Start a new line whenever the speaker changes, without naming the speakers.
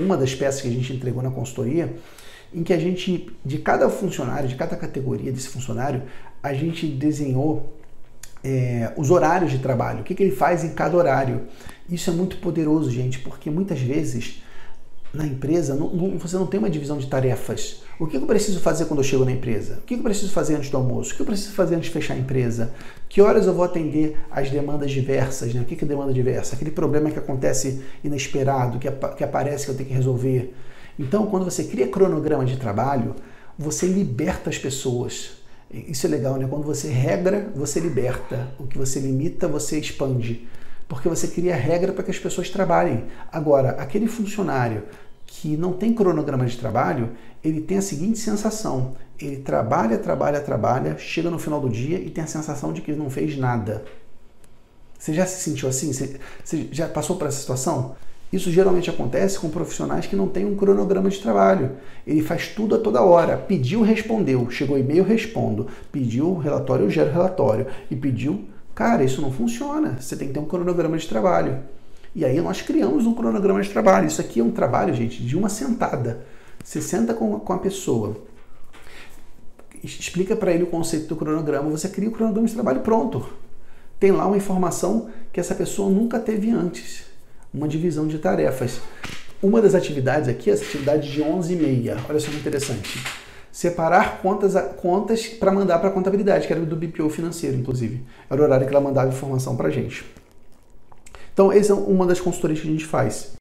uma das peças que a gente entregou na consultoria, em que a gente, de cada funcionário, de cada categoria desse funcionário, a gente desenhou é, os horários de trabalho, o que, que ele faz em cada horário. Isso é muito poderoso, gente, porque muitas vezes na empresa não, não, você não tem uma divisão de tarefas. O que eu preciso fazer quando eu chego na empresa? O que eu preciso fazer antes do almoço? O que eu preciso fazer antes de fechar a empresa? Que horas eu vou atender as demandas diversas? Né? O que é demanda diversa? Aquele problema que acontece inesperado, que, que aparece que eu tenho que resolver. Então, quando você cria cronograma de trabalho, você liberta as pessoas. Isso é legal, né? Quando você regra, você liberta. O que você limita, você expande porque você cria regra para que as pessoas trabalhem. Agora, aquele funcionário que não tem cronograma de trabalho, ele tem a seguinte sensação: ele trabalha, trabalha, trabalha, chega no final do dia e tem a sensação de que não fez nada. Você já se sentiu assim? Você, você já passou por essa situação? Isso geralmente acontece com profissionais que não têm um cronograma de trabalho. Ele faz tudo a toda hora. Pediu, respondeu. Chegou e-mail, respondo. Pediu relatório, eu gero relatório. E pediu, Cara, isso não funciona. Você tem que ter um cronograma de trabalho. E aí nós criamos um cronograma de trabalho. Isso aqui é um trabalho, gente, de uma sentada. Você senta com, a pessoa, explica para ele o conceito do cronograma, você cria o cronograma de trabalho pronto. Tem lá uma informação que essa pessoa nunca teve antes. Uma divisão de tarefas. Uma das atividades aqui é essa atividade de 11 e meia. Olha só que interessante separar contas, contas para mandar para a contabilidade, que era do BPO financeiro, inclusive. Era o horário que ela mandava informação para a gente. Então, essa é uma das consultorias que a gente faz.